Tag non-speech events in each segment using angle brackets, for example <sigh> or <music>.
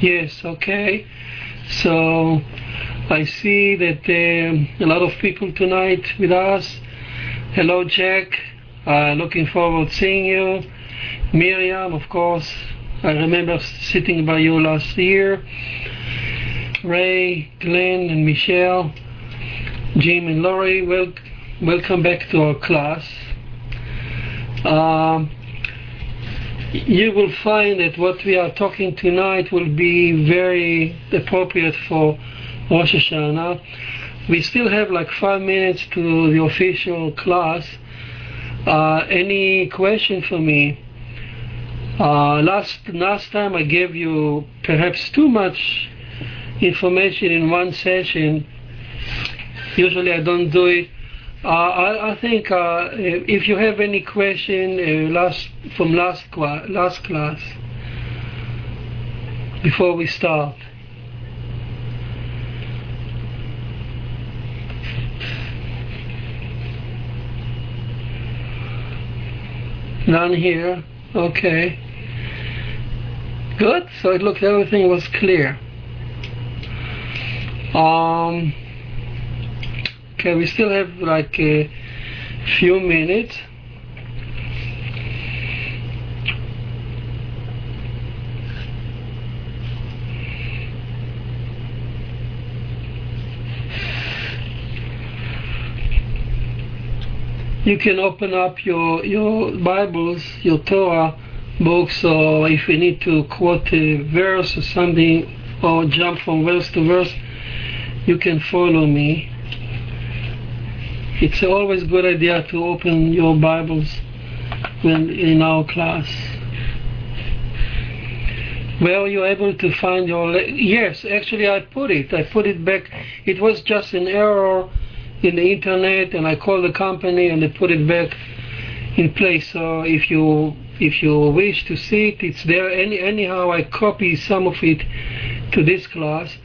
Yes, okay. So I see that um, a lot of people tonight with us. Hello, Jack. Uh, looking forward to seeing you. Miriam, of course. I remember sitting by you last year. Ray, Glenn, and Michelle, Jim and Laurie, wel- welcome back to our class. Um, you will find that what we are talking tonight will be very appropriate for Rosh Hashanah. We still have like five minutes to the official class. Uh, any question for me? Uh, last last time I gave you perhaps too much information in one session. Usually I don't do it. Uh, I, I, think uh, if you have any question uh, last from last last class before we start. None here. Okay. Good. So it looked everything was clear. Um, okay, we still have like a few minutes. You can open up your your Bibles, your Torah books, or if you need to quote a verse or something, or jump from verse to verse, you can follow me. It's always a good idea to open your Bibles when in our class. Were you're able to find your? Le- yes, actually, I put it. I put it back. It was just an error in the internet, and I called the company, and they put it back in place. So if you if you wish to see it, it's there. Any, anyhow, I copy some of it to this class,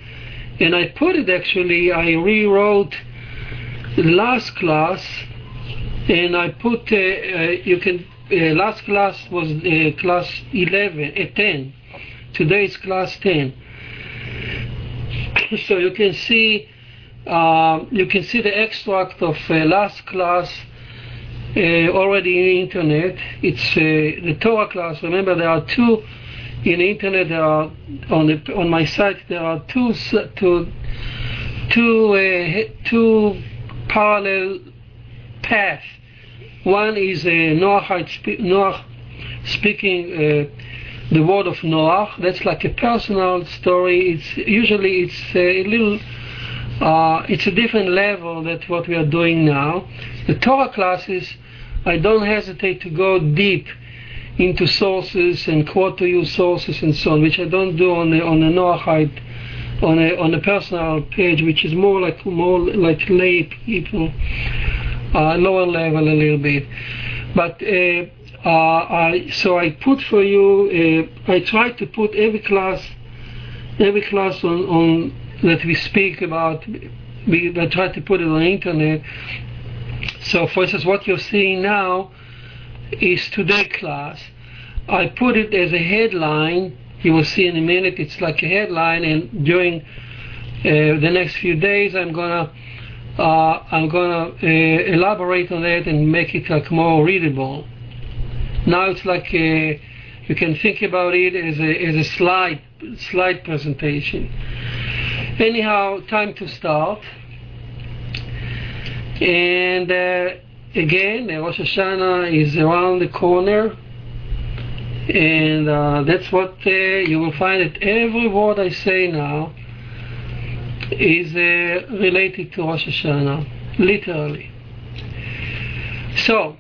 and I put it actually. I rewrote last class, and I put. Uh, uh, you can. Uh, last class was uh, class 11, uh, 10. Today's class 10. <laughs> so you can see. You can see the extract of last class uh, already in internet. It's uh, the Torah class. Remember, there are two in the internet. There are on the on my site. There are two two two uh, two parallel path. One is uh, Noah, Noah speaking uh, the word of Noah. That's like a personal story. It's usually it's uh, a little. Uh, it's a different level than what we are doing now. The Torah classes I don't hesitate to go deep into sources and quote to you sources and so on, which I don't do on the on the Noahide on a on a personal page, which is more like more like lay people, uh, lower level a little bit. But uh, uh, I, so I put for you. Uh, I try to put every class, every class on, on that we speak about. We, I try to put it on the internet so, for instance, what you're seeing now is today class. I put it as a headline. You will see in a minute. It's like a headline, and during uh, the next few days, I'm gonna uh, I'm gonna uh, elaborate on that and make it like more readable. Now it's like a, you can think about it as a as a slide slide presentation. Anyhow, time to start. And uh, again, Rosh Hashanah is around the corner, and uh, that's what uh, you will find that every word I say now is uh, related to Rosh Hashanah, literally. So,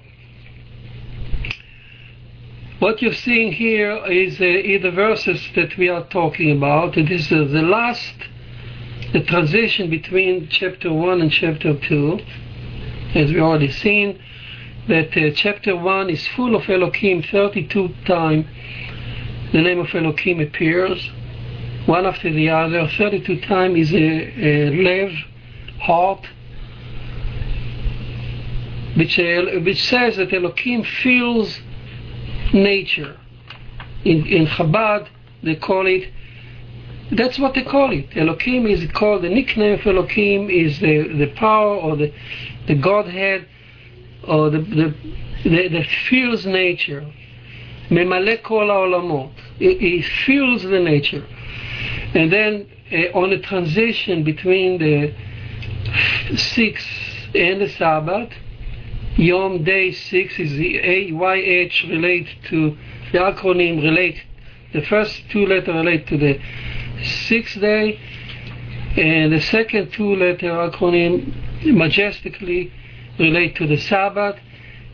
what you're seeing here is uh, the verses that we are talking about. It is the last, the transition between chapter 1 and chapter 2 as we already seen, that uh, chapter 1 is full of Elohim, 32 times the name of Elohim appears, one after the other, 32 times is a, a lev, heart, which, uh, which says that Elohim feels nature. In, in Chabad, they call it That's what they call it. Elohim is called the nickname for Elohim is the, the power or the the Godhead or the the, the, the fills nature. Memale kol haolamot. It feels the nature. And then uh, on the transition between the six and the Sabbath, Yom Day six is the AYH relate to the acronym relate. The first two letters relate to the sixth day, and the second two letter acronym majestically relate to the Sabbath,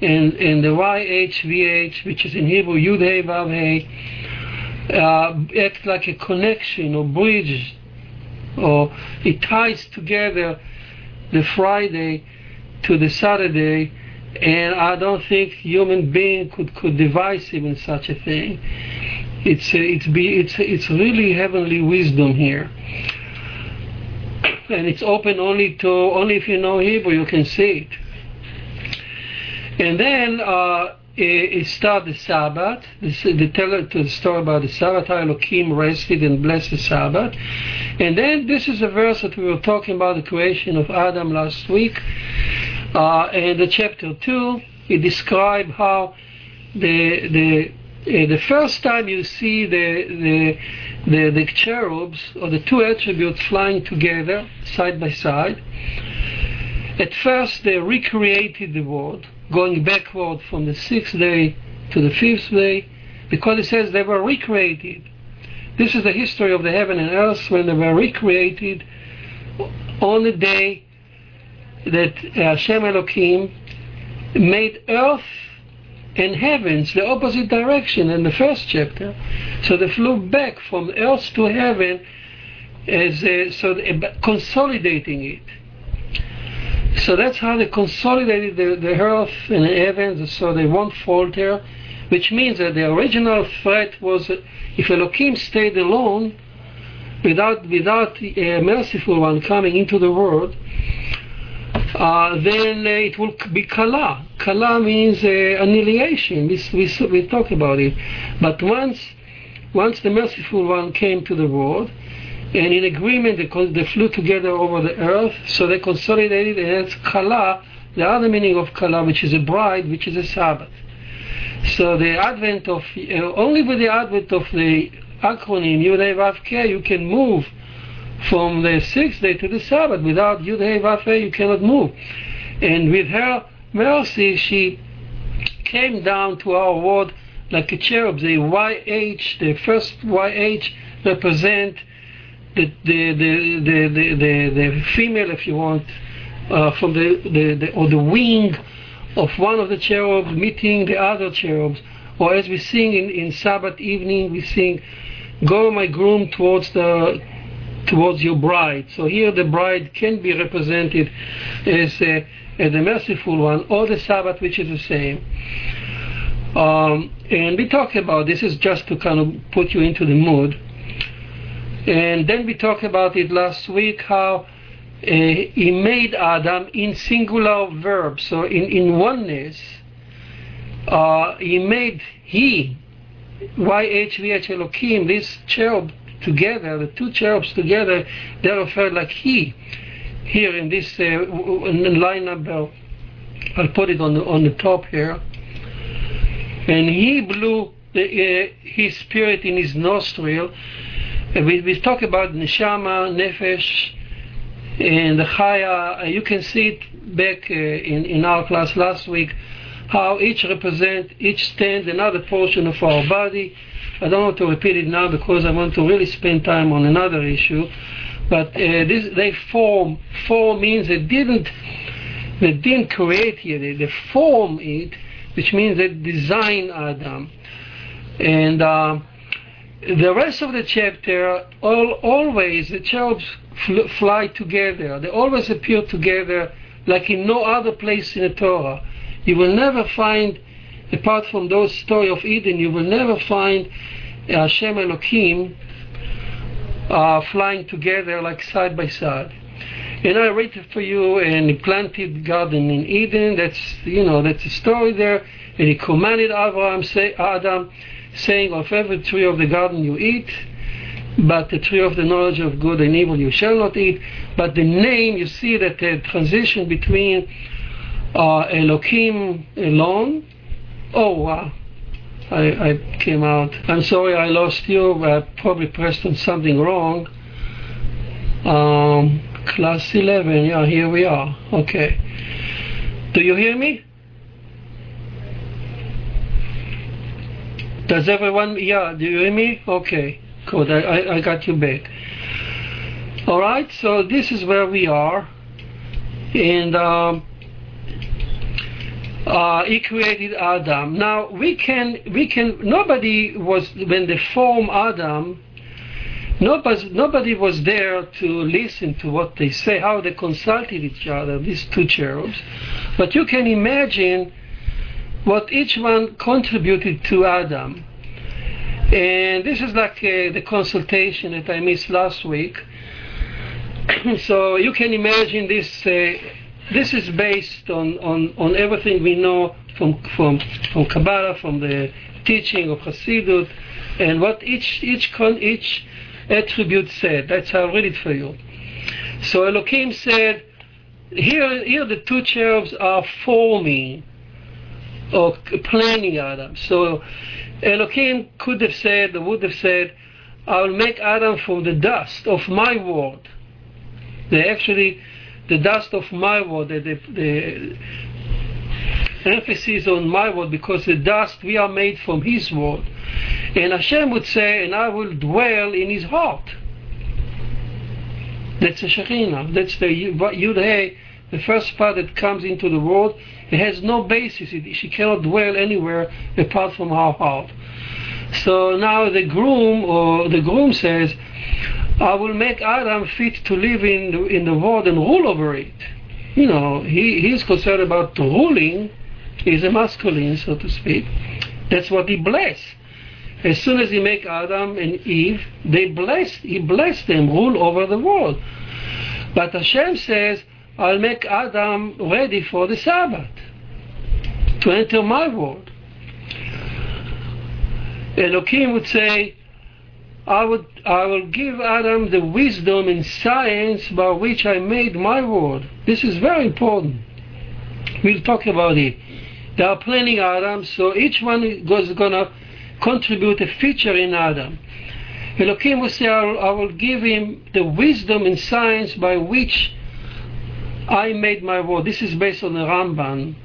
and, and the YHVH, which is in Hebrew Yud Hey Vav Hey, uh, act like a connection or bridge, or it ties together the Friday to the Saturday, and I don't think human being could, could devise even such a thing. It's it's be it's it's really heavenly wisdom here, and it's open only to only if you know Hebrew you can see it. And then uh, it, it starts the Sabbath. The teller to the story about the Sabbath. How Elohim rested and blessed the Sabbath. And then this is a verse that we were talking about the creation of Adam last week. Uh, and the chapter two, it describes how the the uh, the first time you see the, the the the cherubs or the two attributes flying together side by side. At first, they recreated the world going backward from the sixth day to the fifth day, because it says they were recreated. This is the history of the heaven and earth when they were recreated on the day that uh, Hashem Elohim made earth and heavens the opposite direction in the first chapter. So they flew back from earth to heaven as a, so uh, consolidating it. So that's how they consolidated the, the earth and the heavens so they won't falter, which means that the original threat was if Elohim stayed alone without, without a merciful one coming into the world, uh, then uh, it will be kala. Kala means uh, annihilation. We, we, we talk about it. But once, once the merciful one came to the world, and in agreement they, flew together over the earth, so they consolidated, and that's kala, the other meaning of kala, which is a bride, which is a Sabbath. So the advent of, uh, only with the advent of the acronym Yud Hey Vav you can move from the sixth day to the Sabbath. Without Yud Hey Vav you cannot move. And with her mercy, she came down to our world like a cherub. The YH, the first YH, represent the the the the, the, female, if you want, uh, from the, the, the or the wing of one of the cherubs meeting the other cherubs, or as we sing in, in Sabbath evening, we sing, "Go, my groom, towards the towards your bride." So here the bride can be represented as a, as the merciful one, or the Sabbath, which is the same. Um, and we talk about this is just to kind of put you into the mood. And then we talked about it last week how uh, he made Adam in singular verb, so in, in oneness. Uh, he made he, YHVH Elohim, this cherub together, the two cherubs together, they refer like he. Here in this uh, line number, I'll put it on the, on the top here. And he blew the, uh, his spirit in his nostril we, we talk about neshama, nefesh, and the chaya. You can see it back uh, in, in our class last week, how each represent, each stands another portion of our body. I don't want to repeat it now because I want to really spend time on another issue. But uh, this, they form. Form means they didn't, they didn't create it. They, they form it, which means they design Adam. And uh, the rest of the chapter, all, always the cherubs fl- fly together. They always appear together like in no other place in the Torah. You will never find, apart from those story of Eden, you will never find Hashem Elohim uh, flying together like side by side. And I read for you, and planted garden in Eden. That's you know that's the story there. And he commanded Abraham, say Adam, saying, Of every tree of the garden you eat, but the tree of the knowledge of good and evil you shall not eat. But the name, you see that the transition between uh, Elohim alone. Oh, wow. I, I came out. I'm sorry I lost you. I probably pressed on something wrong. Um, class 11, yeah, here we are. Okay. Do you hear me? Does everyone, yeah, do you hear me? Okay, good, I, I got you back. All right, so this is where we are. And um, uh, he created Adam. Now we can, we can. Nobody was when they formed Adam. Nobody, nobody was there to listen to what they say, how they consulted each other, these two cherubs. But you can imagine what each one contributed to Adam. And this is like uh, the consultation that I missed last week. <clears throat> so you can imagine this. Uh, this is based on, on, on everything we know from, from, from Kabbalah, from the teaching of Hasidut, and what each, each, con, each attribute said. That's how I'll read it for you. So Elohim said, here, here the two cherubs are forming or planning Adam. So Elohim could have said, or would have said, I will make Adam from the dust of my word. They actually, the dust of my word, the, the, the emphasis on my word, because the dust we are made from His word. And Hashem would say, and I will dwell in His heart. That's the Shekhinah. That's the Yud the first part that comes into the world, it has no basis. It, she cannot dwell anywhere apart from our heart. So now the groom or the groom says, I will make Adam fit to live in the, in the world and rule over it. You know, he, he's concerned about ruling. He's a masculine, so to speak. That's what he blessed. As soon as he make Adam and Eve, they bless. He blessed them, rule over the world. But Hashem says, I'll make Adam ready for the Sabbath, to enter my world. Elohim would say, I, would, I will give Adam the wisdom and science by which I made my world. This is very important. We'll talk about it. They are planning Adam, so each one is going to contribute a feature in Adam. Elohim will say, I will, I will give him the wisdom and science by which I made my word. This is based on the Ramban.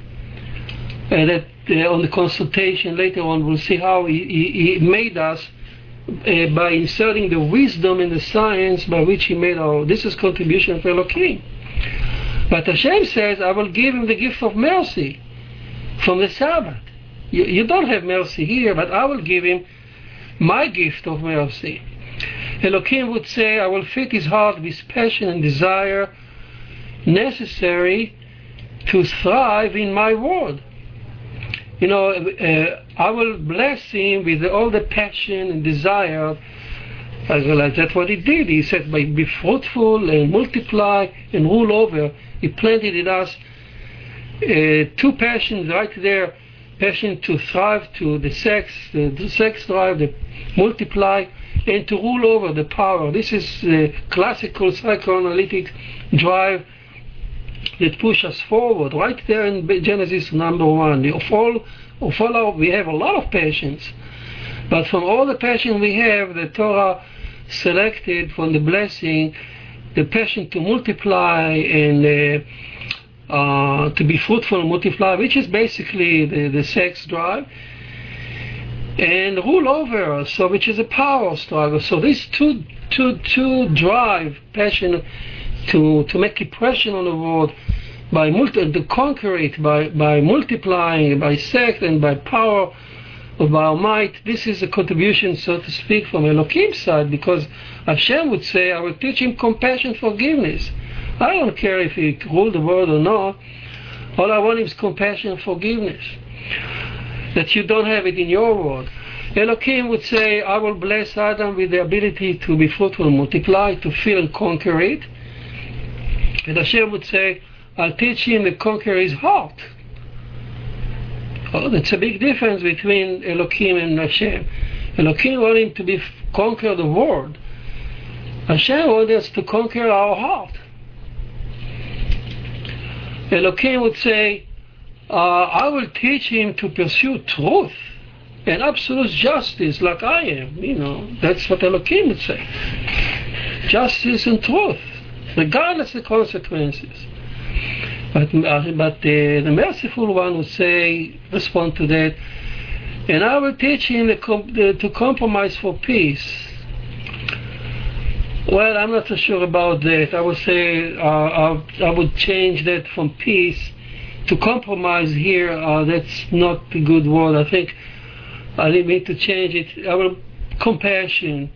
Uh, that uh, on the consultation later on, we'll see how he, he, he made us uh, by inserting the wisdom and the science by which he made our. This is contribution of Elohim. But Hashem says, I will give him the gift of mercy from the Sabbath. You, you don't have mercy here, but I will give him my gift of mercy. Elohim would say, I will fit his heart with passion and desire necessary to thrive in my world. You know, uh, I will bless him with all the passion and desire as well as that's what he did. He said, be fruitful and multiply and rule over. He planted in us uh, two passions right there passion to thrive to the sex, the, the sex drive, the multiply, and to rule over the power. This is the classical psychoanalytic drive that push us forward right there in Genesis number one. Of all, of all our, we have a lot of passions, but from all the passion we have, the Torah selected from the blessing the passion to multiply and uh, uh, to be fruitful and multiply, which is basically the, the sex drive, and rule over, so which is a power struggle. So these two, two, two drive, passion to, to make impression on the world by multi- to conquer it by, by multiplying by sex and by power of our might. This is a contribution, so to speak, from Elohim's side, because Hashem would say, I will teach him compassion, forgiveness. I don't care if he ruled the world or not. All I want is compassion and forgiveness. That you don't have it in your world. Elohim would say, I will bless Adam with the ability to be fruitful multiply, to fill and conquer it. And Hashem would say, I'll teach him to conquer his heart. Oh, that's a big difference between Elohim and Hashem. Elohim wanted him to be conquer the world. Hashem wants us to conquer our heart. Elohim would say, uh, I will teach him to pursue truth and absolute justice like I am. You know, that's what Elohim would say. Justice and truth, regardless of consequences. But, uh, but the, the merciful one would say, respond to that, and I will teach him to compromise for peace. Well, I'm not so sure about that. I would say uh, I, I would change that from peace to compromise here. Uh, that's not a good word. I think I need to change it. I will compassion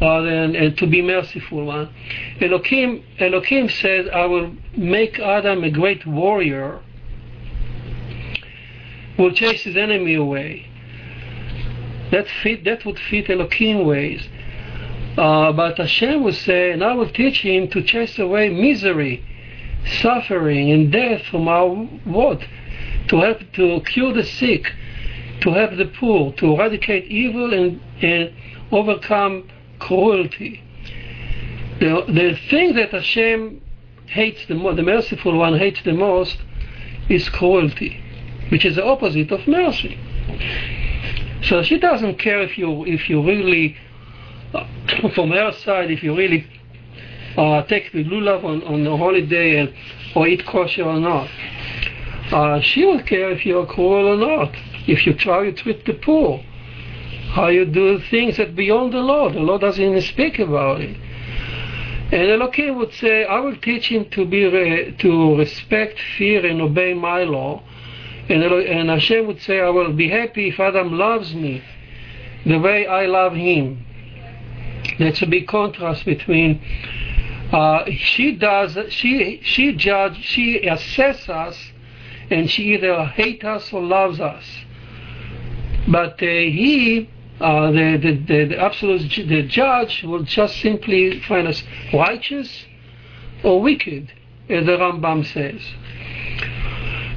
and, and, to be merciful one. Elohim, Elohim said, I will make Adam a great warrior, will chase his enemy away. That fit, that would fit Elohim ways. Uh, but Hashem will say, and I will teach him to chase away misery, suffering, and death from our world, to help to cure the sick, to help the poor, to eradicate evil and, and overcome cruelty. The, the thing that Hashem hates the most, the merciful one hates the most, is cruelty, which is the opposite of mercy. So she doesn't care if you if you really, <coughs> from her side, if you really uh, take the lulav on, on the holiday and, or eat kosher or not. Uh, she will care if you're cruel or not, if you try to treat the poor how you do things that beyond the law. The law doesn't speak about it. And Elohim would say, I will teach him to be re- to respect, fear, and obey my law. And, Elo- and Hashem would say, I will be happy if Adam loves me the way I love him. That's a big contrast between uh, she does she she judge she assesses us, and she either hates us or loves us. But uh, he uh, the, the, the, the, absolute the judge will just simply find us righteous or wicked, as the Rambam says.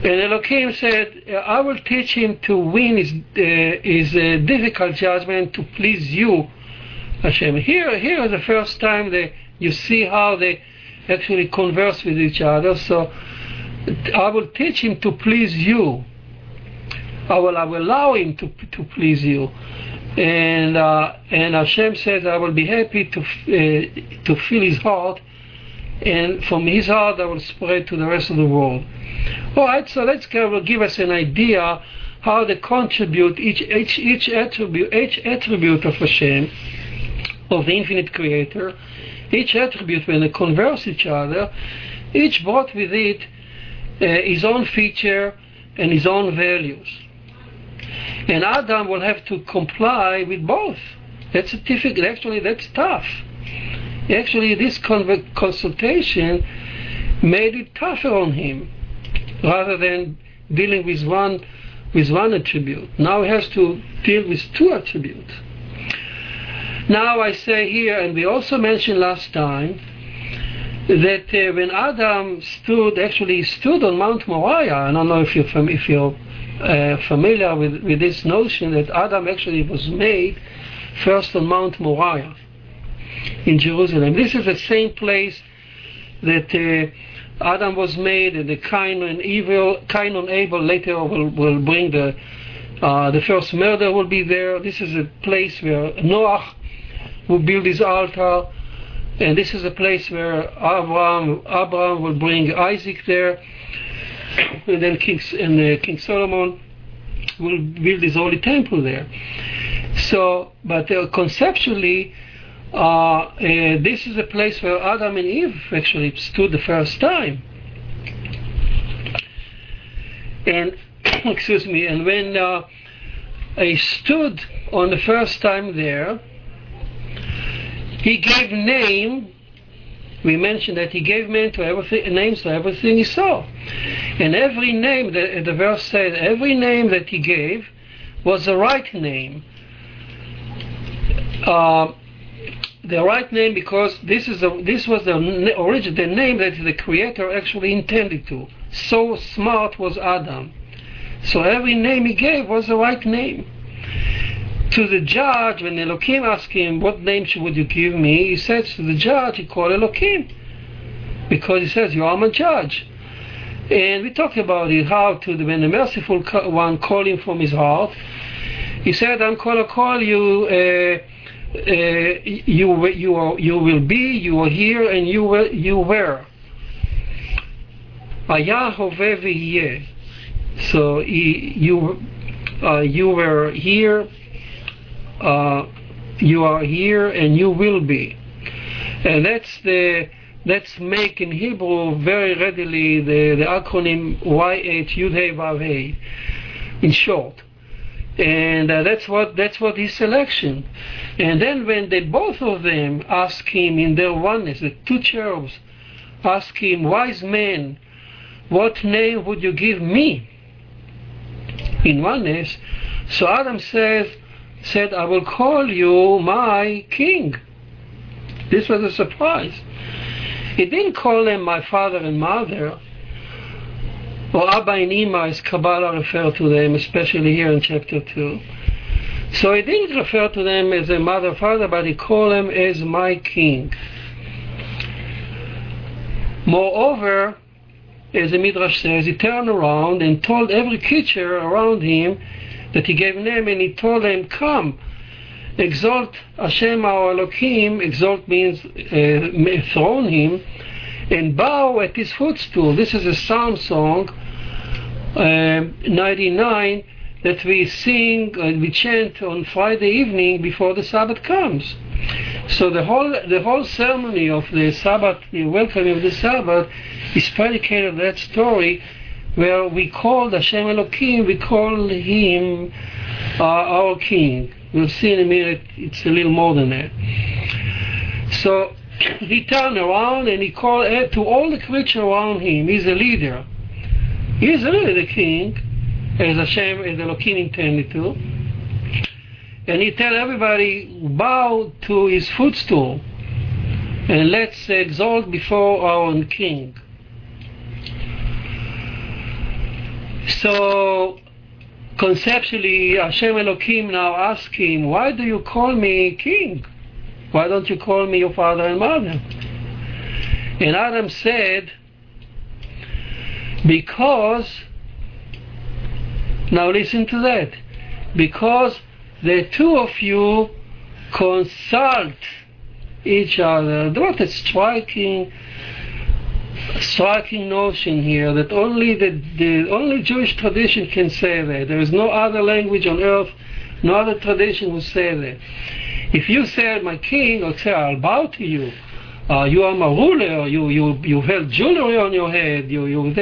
And Elohim said, I will teach him to win his, uh, his uh, difficult judgment to please you, Hashem. Here, here is the first time that you see how they actually converse with each other. So I will teach him to please you. I will, I will allow him to, to please you and uh, and Hashem says, I will be happy to uh, to fill his heart, and from his heart I will spread to the rest of the world. All right, so let's give us an idea how they contribute each each each attribute each attribute of Hashem, of the infinite Creator, each attribute when they converse each other, each brought with it uh, his own feature and his own values. And Adam will have to comply with both. That's difficult. Actually, that's tough. Actually, this consultation made it tougher on him, rather than dealing with one with one attribute. Now he has to deal with two attributes. Now I say here, and we also mentioned last time, that uh, when Adam stood, actually stood on Mount Moriah, I don't know if you're, if you're uh, familiar with, with this notion that Adam actually was made first on Mount Moriah in Jerusalem. This is the same place that uh, Adam was made, and the Cain and evil, Cain and Abel later will, will bring the uh, the first murder will be there. This is a place where Noah will build his altar, and this is a place where Abraham Abraham will bring Isaac there and then King, and, uh, King Solomon will build his holy temple there. So, but uh, conceptually, uh, uh, this is a place where Adam and Eve actually stood the first time. And <coughs> excuse me, and when uh, he stood on the first time there, he gave name we mentioned that he gave to everything, names to everything he saw. And every name, the, the verse says, every name that he gave was the right name. Uh, the right name because this is the, this was the original the name that the creator actually intended to. So smart was Adam. So every name he gave was the right name. To the judge, when Elohim asked him, What name would you give me? He says to the judge, He called Elohim. Because he says, You are my judge. And we talked about it, how to the, when the merciful one called him from his heart, he said, I'm going to call you, uh, uh, you, you, are, you will be, you are here, and you, will, you were. So you, uh, you were here, uh, you are here, and you will be. And that's the let's make in Hebrew very readily the, the acronym YH in short. And uh, that's what that's what his selection. And then when they both of them ask him in their oneness, the two cherubs ask him, Wise man, what name would you give me? In oneness, so Adam says said, I will call you my king. This was a surprise. He didn't call them my father and mother, or Abba and Ima, as Kabbalah refer to them, especially here in chapter 2. So he didn't refer to them as a mother, father, but he called them as my king. Moreover, as the Midrash says, he turned around and told every creature around him that he gave name, and he told them, Come, exalt Hashem our Elohim, exalt means uh, throne him, and bow at his footstool. This is a psalm song, uh, 99, that we sing and we chant on Friday evening before the Sabbath comes. So the whole the whole ceremony of the Sabbath, the welcoming of the Sabbath, is predicated on that story where we call Hashem Elohim, we call him uh, our King. We'll see in a minute, it's a little more than that. So <coughs> he turned around and he called to all the creatures around him. He's a leader. He's really the king, as Hashem, as Elohim intended to. And he tell everybody, bow to his footstool and let's exalt before our king. So conceptually, Hashem Elohim now asks him, Why do you call me king? Why don't you call me your father and mother? And Adam said, Because, now listen to that, because the two of you consult each other. What a striking striking notion here that only the, the only Jewish tradition can say that. There is no other language on earth, no other tradition will say that. If you say, my king, or say, I'll bow to you, uh, you are my ruler, you, you, you have jewelry on your head, you, you,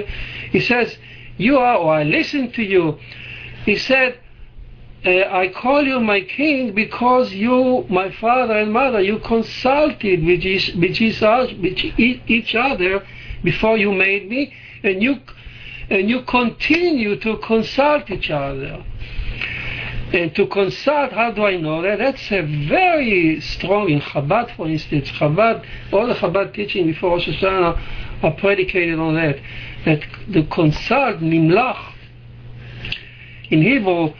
he says, you are, or I listen to you. He said, uh, I call you my king because you, my father and mother, you consulted with each, with each, with each other before you made me, and you and you continue to consult each other. And to consult, how do I know that? That's a very strong in Chabad, for instance. Chabad, all the Chabad teaching before Rosh Hashanah are predicated on that. That the consult, nimlach, in Hebrew,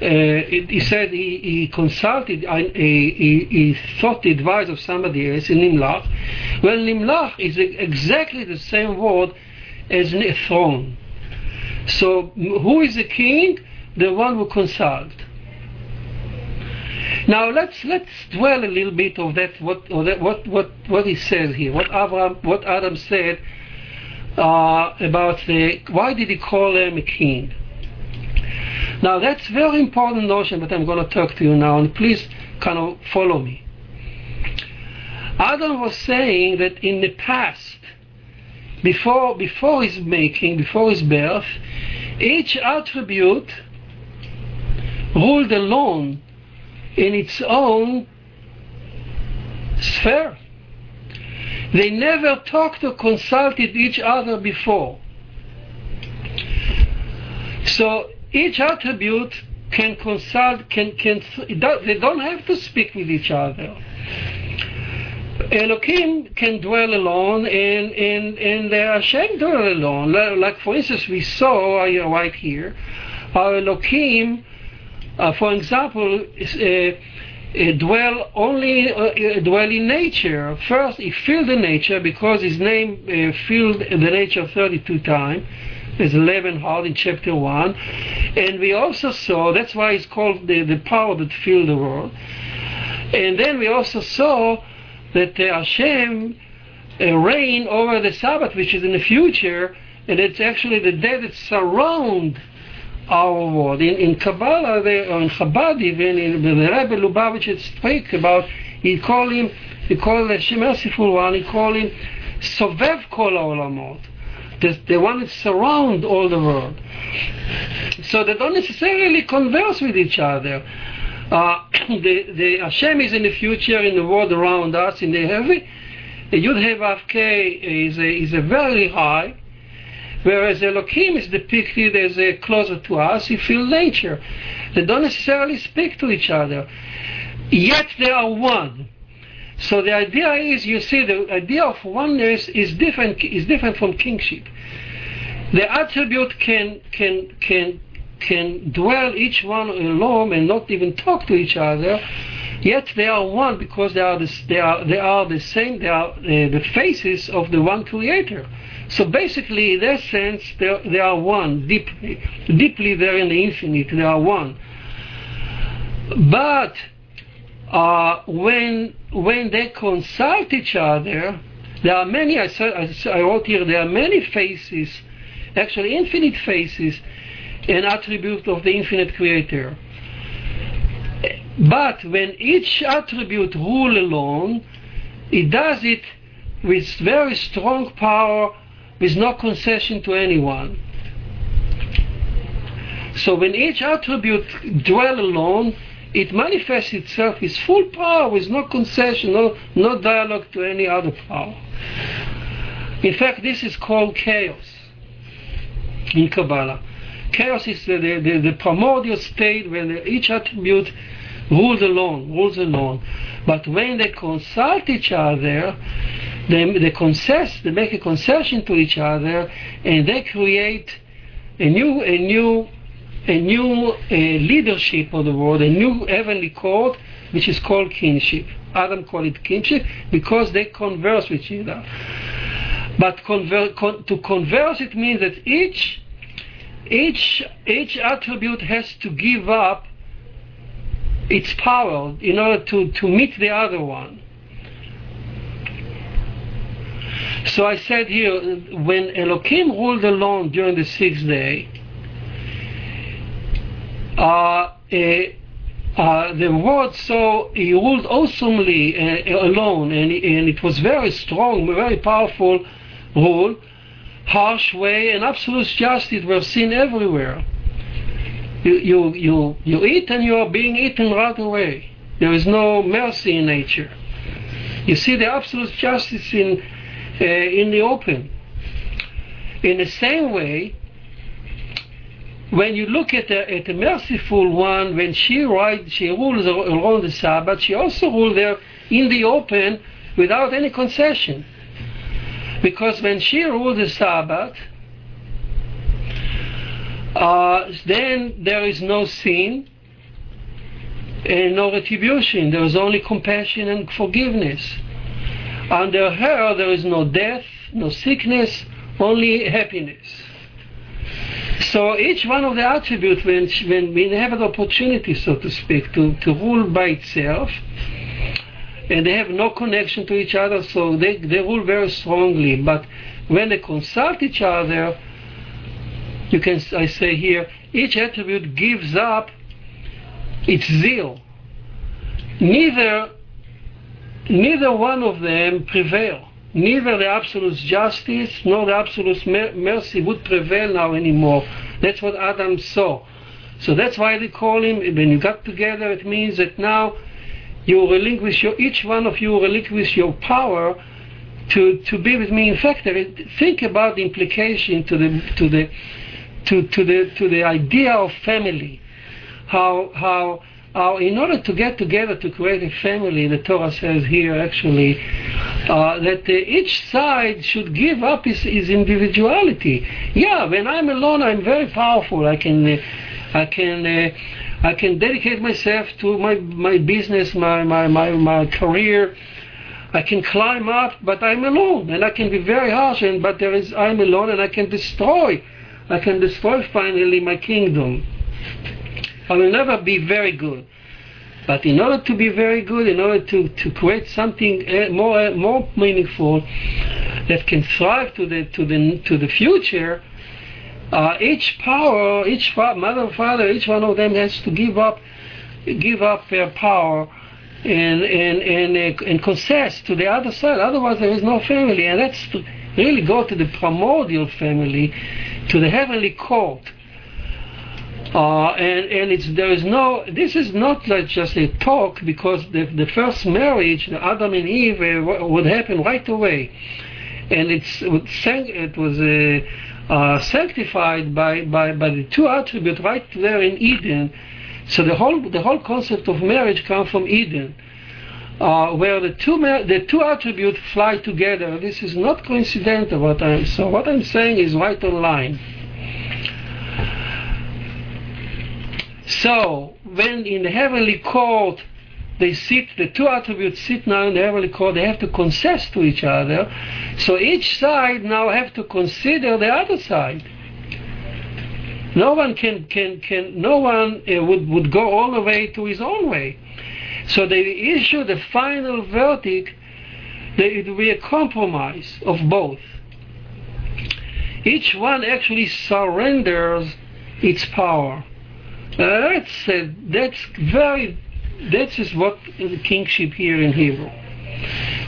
uh, he said he, he consulted, uh, he, thought the advice of somebody else in Nimlach. Well, Nimlach is exactly the same word as a throne. So, who is the king? The one who consults. Now let's let's dwell a little bit of that what that, what what what he says here. What Abraham what Adam said uh, about the why did he call him a king? Now that's very important notion that I'm going to talk to you now, and please kind of follow me. Adam was saying that in the past, before before his making, before his birth, each attribute ruled alone in its own sphere. They never talked or consulted each other before. So each attribute can consult, can, can, they don't have to speak with each other. Elohim can dwell alone and, and, and Hashem dwell alone. Like, for instance, we saw right here, our Elohim uh, for example, uh, dwell only uh, dwell in nature. First, he filled the nature because his name uh, filled the nature 32 times. 11 hard in chapter 1. And we also saw, that's why it's called the, the power that filled the world. And then we also saw that uh, Hashem uh, reign over the Sabbath, which is in the future, and it's actually the day that surround our world. In, in Kabbalah, they, or in Chabad even, in the Rebbe Lubavitch speak about, he called him, he called the merciful one, he called him Sovev Kol HaOlamot. The, the one that surround all the world. So they don't necessarily converse with each other. Uh, <coughs> the, the Hashem is in the future in the world around us, in the heavy. The Yud Hey Vav K is a, is a very high, whereas Elohim is depicted as a closer to us. You feel nature. They don't necessarily speak to each other, yet they are one. So the idea is, you see, the idea of oneness is different is different from kingship. The attribute can can can can dwell each one alone and not even talk to each other. Yet they are one because they are the, they are they are the same. They are uh, the faces of the one Creator. So basically, in that sense, they they are one deeply. Deeply, they're in the infinite. They are one. But uh, when when they consult each other, there are many. I, said, I wrote here. There are many faces, actually infinite faces, an attribute of the infinite Creator. But when each attribute rule alone, it does it with very strong power, with no concession to anyone. So when each attribute dwell alone, it manifests itself with full power, with no concession, no, no dialogue to any other power. In fact, this is called chaos in Kabbalah. Chaos is the, the, the primordial state when each attribute rules alone, rules alone. But when they consult each other, they, they concess, they make a concession to each other, and they create a new, a new a new uh, leadership of the world, a new heavenly court, which is called kinship. Adam called it kinship because they converse with each other. But conver- con- to converse, it means that each each each attribute has to give up its power in order to, to meet the other one. So I said here, when Elohim ruled alone during the sixth day, uh, uh, the word so he ruled awesomely uh, alone, and, and it was very strong, very powerful rule, harsh way, and absolute justice were seen everywhere. You, you, you, you eat and you are being eaten right away. There is no mercy in nature. You see the absolute justice in, uh, in the open. In the same way, when you look at the, at merciful one, when she rides, she rules around the Sabbath, she also rules there in the open without any concession. Because when she rules the Sabbath, uh, then there is no sin and no retribution. There is only compassion and forgiveness. Under her, there is no death, no sickness, only happiness. So each one of the attributes, when, when we have an opportunity, so to speak, to, to rule by itself, and they have no connection to each other, so they, they rule very strongly. But when they consult each other, you can, I say here, each attribute gives up its zeal. Neither, neither one of them prevail neither the absolute justice nor the absolute mercy would prevail now anymore. That's what Adam saw. So that's why they call him, when you got together, it means that now you relinquish your, each one of you relinquish your power to, to be with me. In fact, think about the implication to the, to the, to, to the, to the idea of family. How, how, uh, in order to get together to create a family, the Torah says here actually uh, that uh, each side should give up his, his, individuality. Yeah, when I'm alone, I'm very powerful. I can, uh, I can, uh, I can dedicate myself to my, my business, my, my, my, my career. I can climb up, but I'm alone, and I can be very harsh, and but there is I'm alone, and I can destroy. I can destroy finally my kingdom. I will never be very good. But in order to be very good, in order to, to create something uh, more uh, more meaningful that can thrive to the to the to the future, uh, each power, each fa- mother, father, each one of them has to give up give up their power and and and uh, and concess to the other side. Otherwise, there is no family, and that's really go to the primordial family, to the heavenly court. Uh, and and it's there is no this is not like just a talk because the the first marriage Adam and Eve uh, would happen right away, and it's it was uh, uh, sanctified by, by by the two attributes right there in Eden. So the whole the whole concept of marriage comes from Eden. Uh, where the two the two attributes fly together. This is not coincidental. What I'm so what I'm saying is right on line. So, when in the heavenly court they sit, the two attributes sit now in the heavenly court, they have to concess to each other. So each side now have to consider the other side. No one can, can, can no one uh, would, would go all the way to his own way. So they issue the final verdict that it will be a compromise of both. Each one actually surrenders its power. That's uh, that's very that is what kingship here in Hebrew.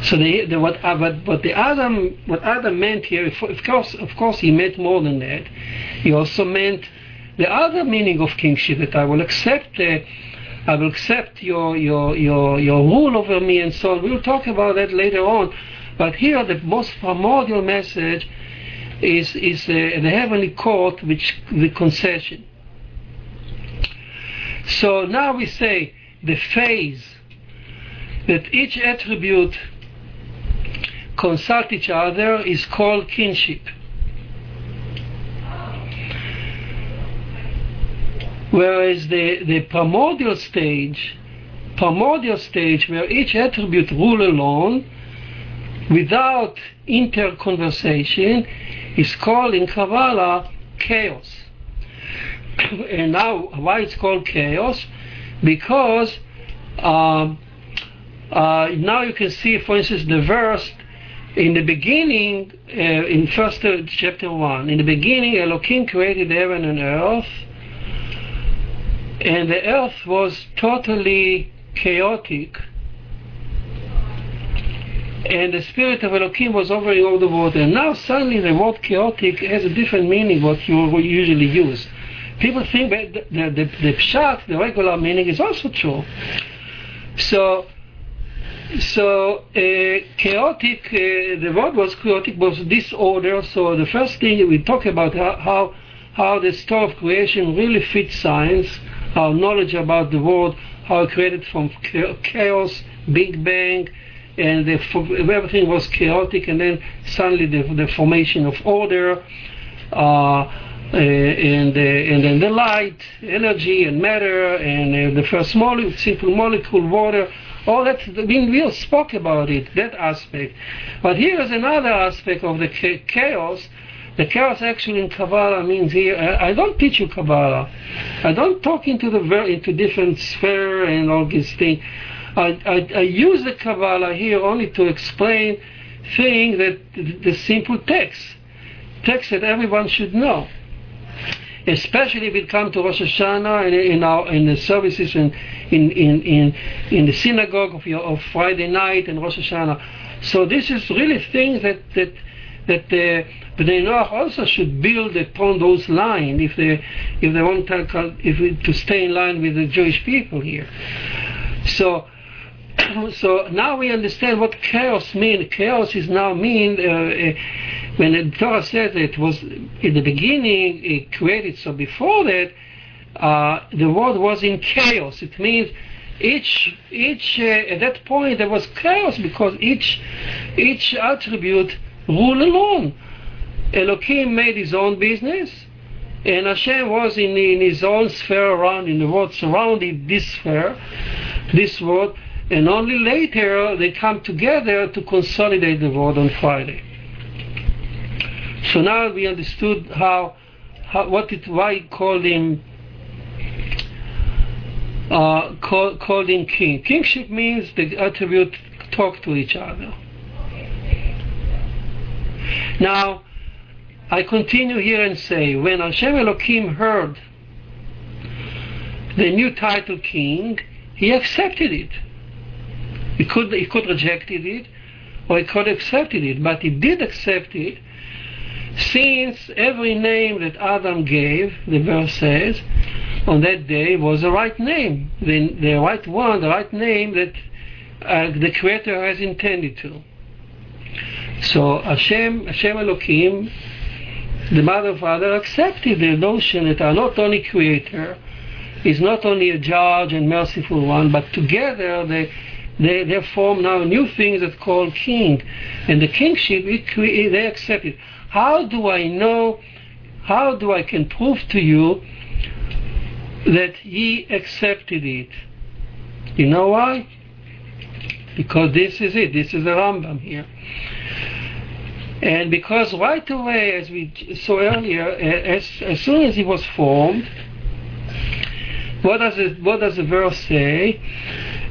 So the, the what uh, but, but the Adam what Adam meant here, of course, of course, he meant more than that. He also meant the other meaning of kingship that I will accept. Uh, I will accept your, your, your, your rule over me and so on. We'll talk about that later on. But here, the most primordial message is, is uh, the heavenly court, which the concession. So now we say the phase that each attribute consult each other is called kingship. Whereas the, the primordial stage, primordial stage where each attribute rule alone without interconversation is called in Kabbalah chaos. <coughs> and now why it's called chaos? Because um, uh, now you can see, for instance, the verse in the beginning, uh, in first uh, chapter one. In the beginning, Elohim created heaven and earth, and the earth was totally chaotic. And the spirit of Elohim was over all the water. And now suddenly the word chaotic has a different meaning what you usually use people think that the, the, the, pshat, the regular meaning, is also true. So, so uh, chaotic, uh, the word was chaotic, was disorder. So the first thing we talk about how, how, the story of creation really fits science, our knowledge about the world, how it created from chaos, Big Bang, and the, everything was chaotic, and then suddenly the, the formation of order. Uh, and, uh, and then the light, energy, and matter, and uh, the first molecule, simple molecule, water, all that. I mean, we all spoke about it, that aspect. But here is another aspect of the chaos. The chaos actually in Kabbalah means here. I don't teach you Kabbalah. I don't talk into the into different sphere and all these things. I, I, I use the Kabbalah here only to explain things that the simple text, text that everyone should know especially if it comes to Rosh Hashanah and in our in the services in in in in, in the synagogue of your of Friday night and Rosh Hashanah. So this is really things that that that uh, the Bnei Noach also should build upon those lines if they if they want to if to stay in line with the Jewish people here. So <coughs> so now we understand what chaos means. Chaos is now mean uh, uh, when the Torah said it was in the beginning it created. So before that, uh, the world was in chaos. It means each each uh, at that point there was chaos because each each attribute ruled alone. Elohim made his own business, And Hashem was in, in his own sphere around, in the world surrounding this sphere, this world, and only later they come together to consolidate the world on Friday. So now we understood how, how what it, why he called him uh, call, called him king. Kingship means the attribute talk to each other. Now, I continue here and say, when Hashem Elohim heard the new title king, he accepted it. He could, he could rejected it, or he could accepted it, but he did accept it, since every name that Adam gave, the verse says, on that day was the right name, the, the right one, the right name that uh, the Creator has intended to. So Hashem, Hashem Elohim, the Mother Father, accepted the notion that are not only Creator, is not only a judge and merciful one, but together they they, they form now new things that called king, and the kingship they accept it. How do I know? How do I can prove to you that he accepted it? You know why? Because this is it. This is the Rambam here. And because right away, as we saw earlier, as, as soon as he was formed, what does it, what does the verse say?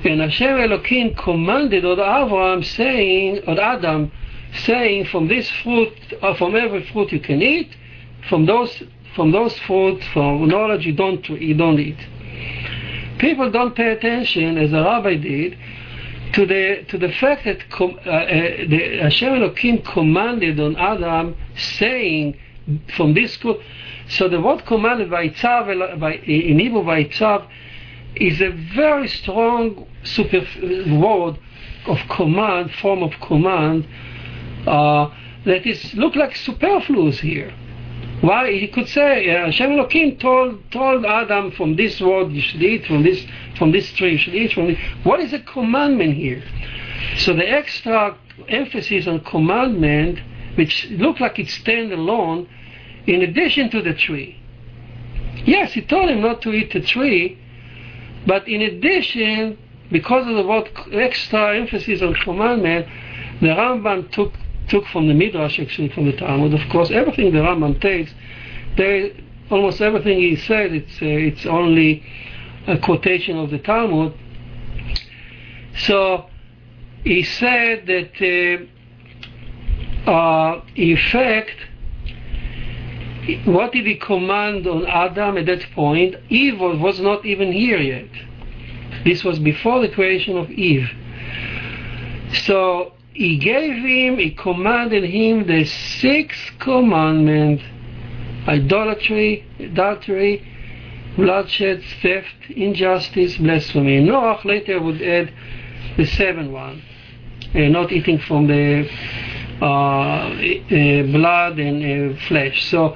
And Hashem Elohim commanded or Abraham saying, or Adam saying, from this fruit, or uh, from every fruit you can eat, from those from those fruit, from knowledge you don't you don't eat. People don't pay attention, as the rabbi did, to the to the fact that com, uh, uh, the Hashem Elohim commanded on Adam, saying from this school. So the word commanded by Tzav, by, in Hebrew by Tzav, is a very strong super word of command, form of command, uh, that is look like superfluous here. Why he could say uh, Hashem Elohim told told Adam from this word you should eat from this from this tree you should eat from this. What is a commandment here? So the extra emphasis on commandment, which look like it stand alone, in addition to the tree. Yes, he told him not to eat the tree, but in addition, because of the word extra emphasis on commandment, the Rambam took took from the Midrash, actually from the Talmud. Of course, everything the Rambam takes, there, almost everything he said, it's uh, it's only a quotation of the Talmud. So he said that, uh, uh, in fact, what did he command on Adam at that point? Eve was not even here yet. This was before the creation of Eve. So he gave him, he commanded him the sixth commandment idolatry, adultery, bloodshed, theft, injustice, blasphemy. Noach later would add the seventh one, uh, not eating from the Uh, eh, eh, blood and uh, flesh. So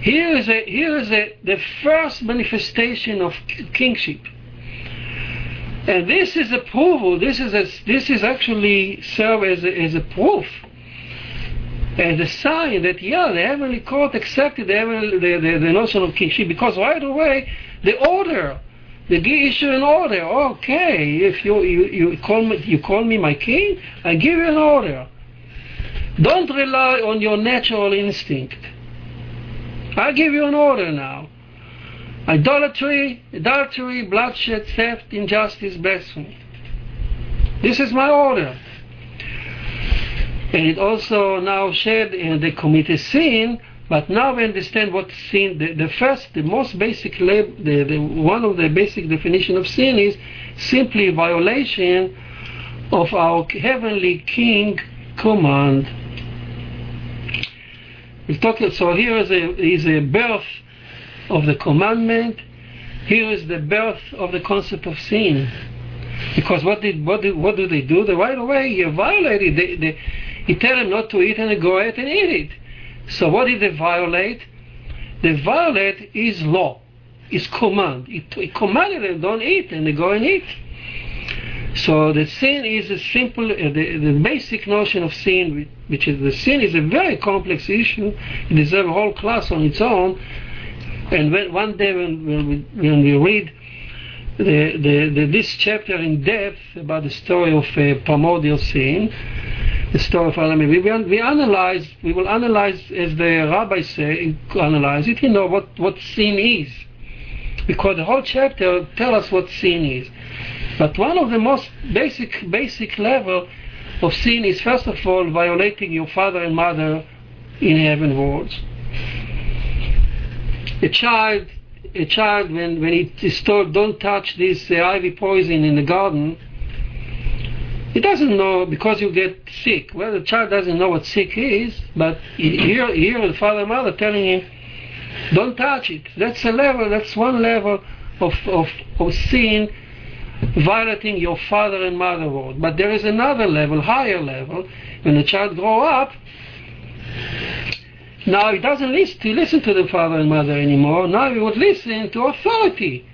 here is a, here is a, the first manifestation of kingship. And this is approval. This is a, this is actually serve as a, as a proof, as a sign that yeah, the heavenly court accepted the, heavenly, the, the, the notion of kingship because right away the order, the issue an order. Okay, if you, you, you call me you call me my king, I give you an order. Don't rely on your natural instinct. I give you an order now. Idolatry, adultery, bloodshed, theft, injustice, blasphemy. This is my order. And it also now said uh, they commit a sin, but now we understand what sin. The, the first, the most basic, lab, the, the, one of the basic definition of sin is simply violation of our heavenly King command. We talked. So here is a is a birth of the commandment. Here is the birth of the concept of sin. Because what did what did, what do they do? They right away you violate it. They, they, you tell them not to eat and they go ahead and eat it. So what did they violate? They violate is law, is command. It commanded them don't eat and they go and eat. So the sin is a simple, uh, the, the basic notion of sin, which is the sin is a very complex issue. It deserves a whole class on its own And when, one day when, when, we, when we read the, the, the, this chapter in depth about the story of uh, primordial sin, the story of Adam we, we analyze, we will analyze, as the rabbis say, analyze it, you know what, what sin is. Because the whole chapter tell us what sin is. But one of the most basic, basic level of sin is first of all violating your father and mother in heaven worlds. A child a child when, when he is told don't touch this uh, ivy poison in the garden he doesn't know because you get sick well the child doesn't know what sick is but here, here the father and mother telling him don't touch it that's a level that's one level of, of, of sin violating your father and mother word but there is another level higher level when the child grow up now he doesn't listen to, listen to the father and mother anymore. Now he would listen to authority.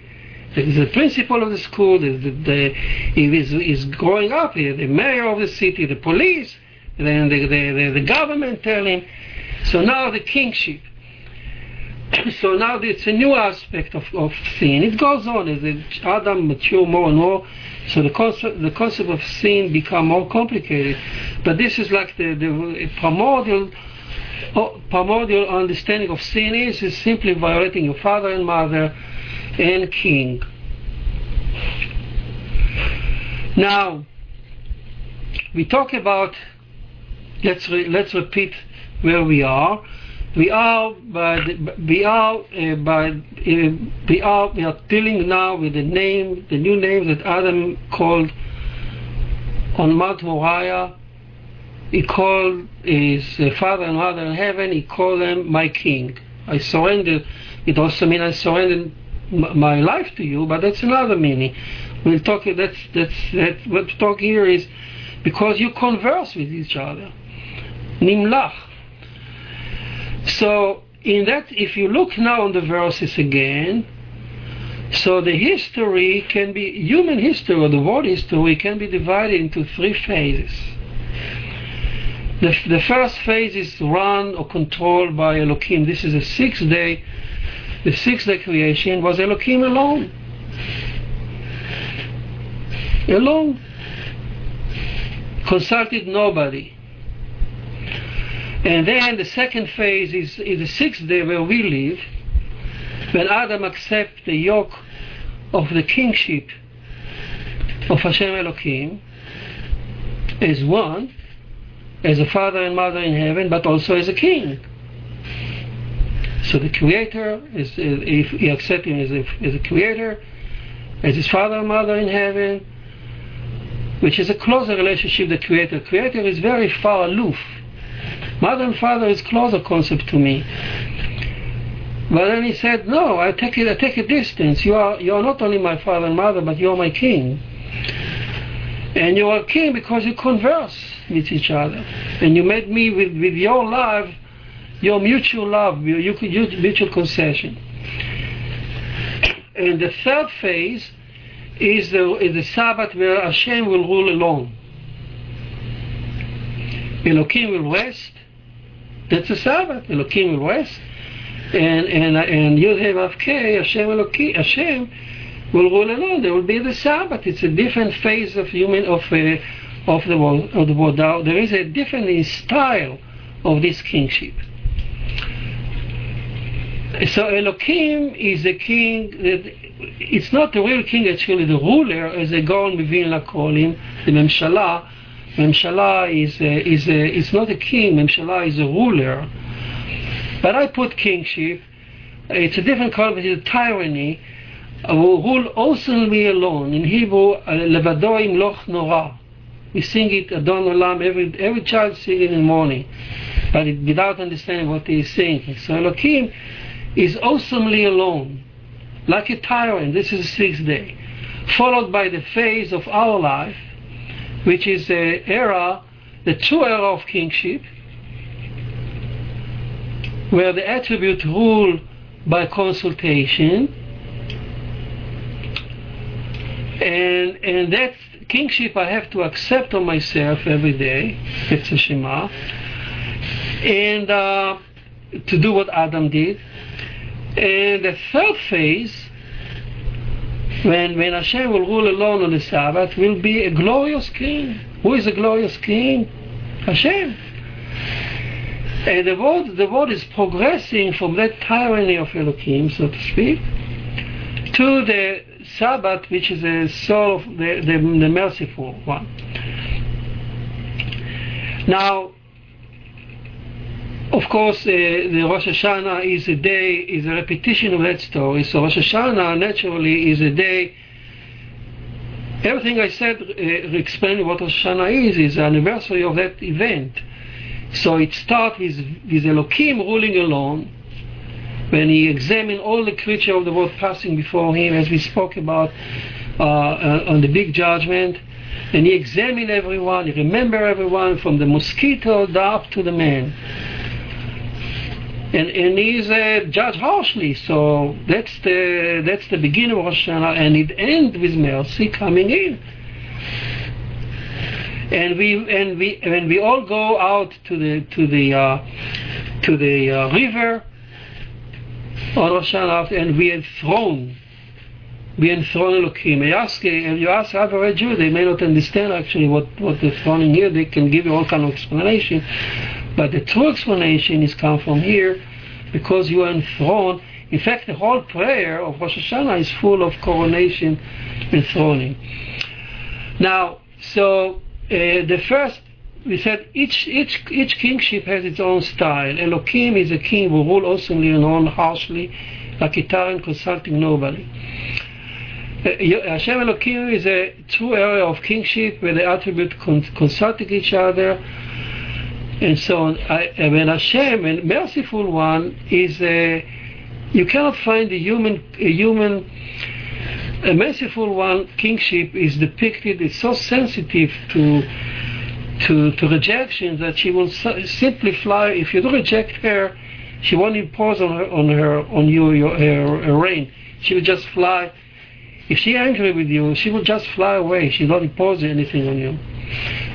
The principal of the school, the, the, the, he is, is growing up, the mayor of the city, the police, then the, the, the, government tell him. So now the kingship. So now it's a new aspect of, of sin. It goes on as Adam mature more and more. So the concept, the concept of sin become more complicated. But this is like the, the primordial primordial understanding of sin is, is simply violating your father and mother and king. Now, we talk about, let's, re, let's repeat where we are. We are by the, we are uh, by uh, we are we are dealing now with the name the new name that Adam called on Mount Moriah he called his father and mother in heaven, he called them my king. I surrender. It also means I surrender my life to you, but that's another meaning. We'll talk. That's that's that. What talk here is because you converse with each other. Nimlach. So in that, if you look now on the verses again, so the history can be human history or the world history can be divided into three phases. The, the first phase is run or controlled by Elohim. This is a sixth day, the sixth day creation was Elohim alone. Alone. Consulted nobody. And then the second phase is, is the sixth day where we live, when Adam accepts the yoke of the kingship of Hashem Elohim as one, as a father and mother in heaven, but also as a king. So the creator is, if he accepts him as a, as a creator, as his father and mother in heaven, which is a closer relationship the creator. Creator is very far aloof. Mother and father is closer concept to me. But then he said, No, I take it I take a distance. You are you are not only my father and mother, but you are my king. And you are king because you converse with each other. And you made me with, with your love, your mutual love, your, your mutual concession. And the third phase is the, is the Sabbath where Hashem will rule alone. Elohim will rest. That's the Sabbath. Elohim will rest. And and and Yud Hey Vav Hashem Elohim, Hashem will rule alone. There will be the Sabbath. It's a different phase of human of uh, of the world. Of the world. There is a different style of this kingship. So Elohim is a king that it's not the real king, actually the ruler, as the Gaon call him, the Memshala. Memshala is a, is a, it's not a king. Memshala is a ruler. But I put kingship. It's a different concept. It's a tyranny. will rule alone. In Hebrew, Levado imloch nora. We sing it Adon Olam, every, every child sing it in the morning, but it, without understanding what he is saying. So Elohim is awesomely alone, like a tyrant. This is the sixth day, followed by the phase of our life, which is the era, the true era of kingship, where the attribute rule by consultation, and and that's kingship I have to accept on myself every day. It's a Shema. And uh, to do what Adam did. And the third phase, when, when Hashem will rule alone on the Sabbath, will be a glorious king. Who is a glorious king? Hashem. And the world, the world is progressing from that tyranny of Elohim, so to speak, to the Sabbath, which is the soul of the, the, the merciful one. Now, of course, uh, the Rosh Hashanah is a day, is a repetition of that story. So Rosh Hashanah naturally is a day. Everything I said, uh, explaining what Rosh Hashanah is, is the anniversary of that event. So it starts with, with Elohim ruling alone, when he examined all the creatures of the world passing before him, as we spoke about uh, uh, on the big judgment. And he examined everyone, he remembered everyone from the mosquito up to the man and, and he's uh, judged harshly. So that's the that's the beginning of Rosh Hashanah, and it ends with mercy coming in. And we and we when we all go out to the to the uh, to the uh, river on Rosh Hashanah, and we enthrone we enthrone Elohim. I ask, if you ask average Jew, they may not understand actually what, what the throning here. They can give you all kind of explanation. But the true explanation is come from here because you are enthroned. In fact, the whole prayer of Rosh Hashanah is full of coronation and throning. Now, so uh, the first, we said each, each, each kingship has its own style. Elohim is a king who rule awesomely and rule harshly, like a tyrant consulting nobody. Uh, Hashem Elohim is a true area of kingship where the attributes consulting each other and so on. I, when Hashem, and merciful one, is a, you cannot find a human, a human, a merciful one kingship is depicted. It's so sensitive to to to rejection that she will simply fly. If you don't reject her, she won't impose on her on her on you your her, her reign. She will just fly. If she's angry with you, she will just fly away. She not impose anything on you.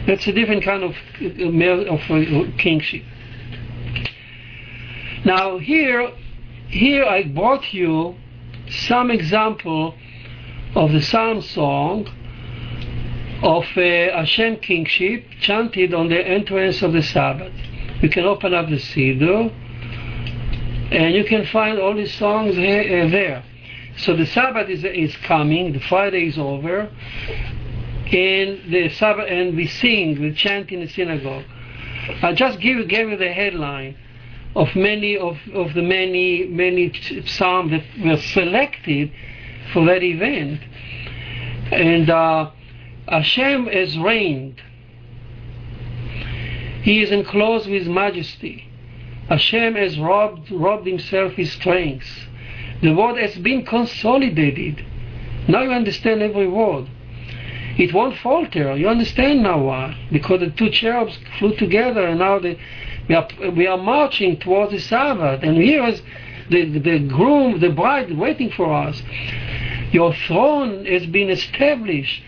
That's a different kind of uh, of uh, kingship. Now here, here I brought you some example of the psalm song of uh, Hashem kingship chanted on the entrance of the Sabbath. You can open up the Siddur and you can find all these songs here, there. So the Sabbath is, is coming, the Friday is over, in the Sabbath, and we sing, we chant in the synagogue. I just give gave you the headline of many of, of the many many psalms that were selected for that event, and uh, Hashem has reigned. He is enclosed with majesty. Hashem has robbed robbed himself his strength. The word has been consolidated. Now you understand every word it won't falter. You understand now why? Because the two cherubs flew together, and now they, we are we are marching towards the Sabbath, and here is the the groom, the bride, waiting for us. Your throne has been established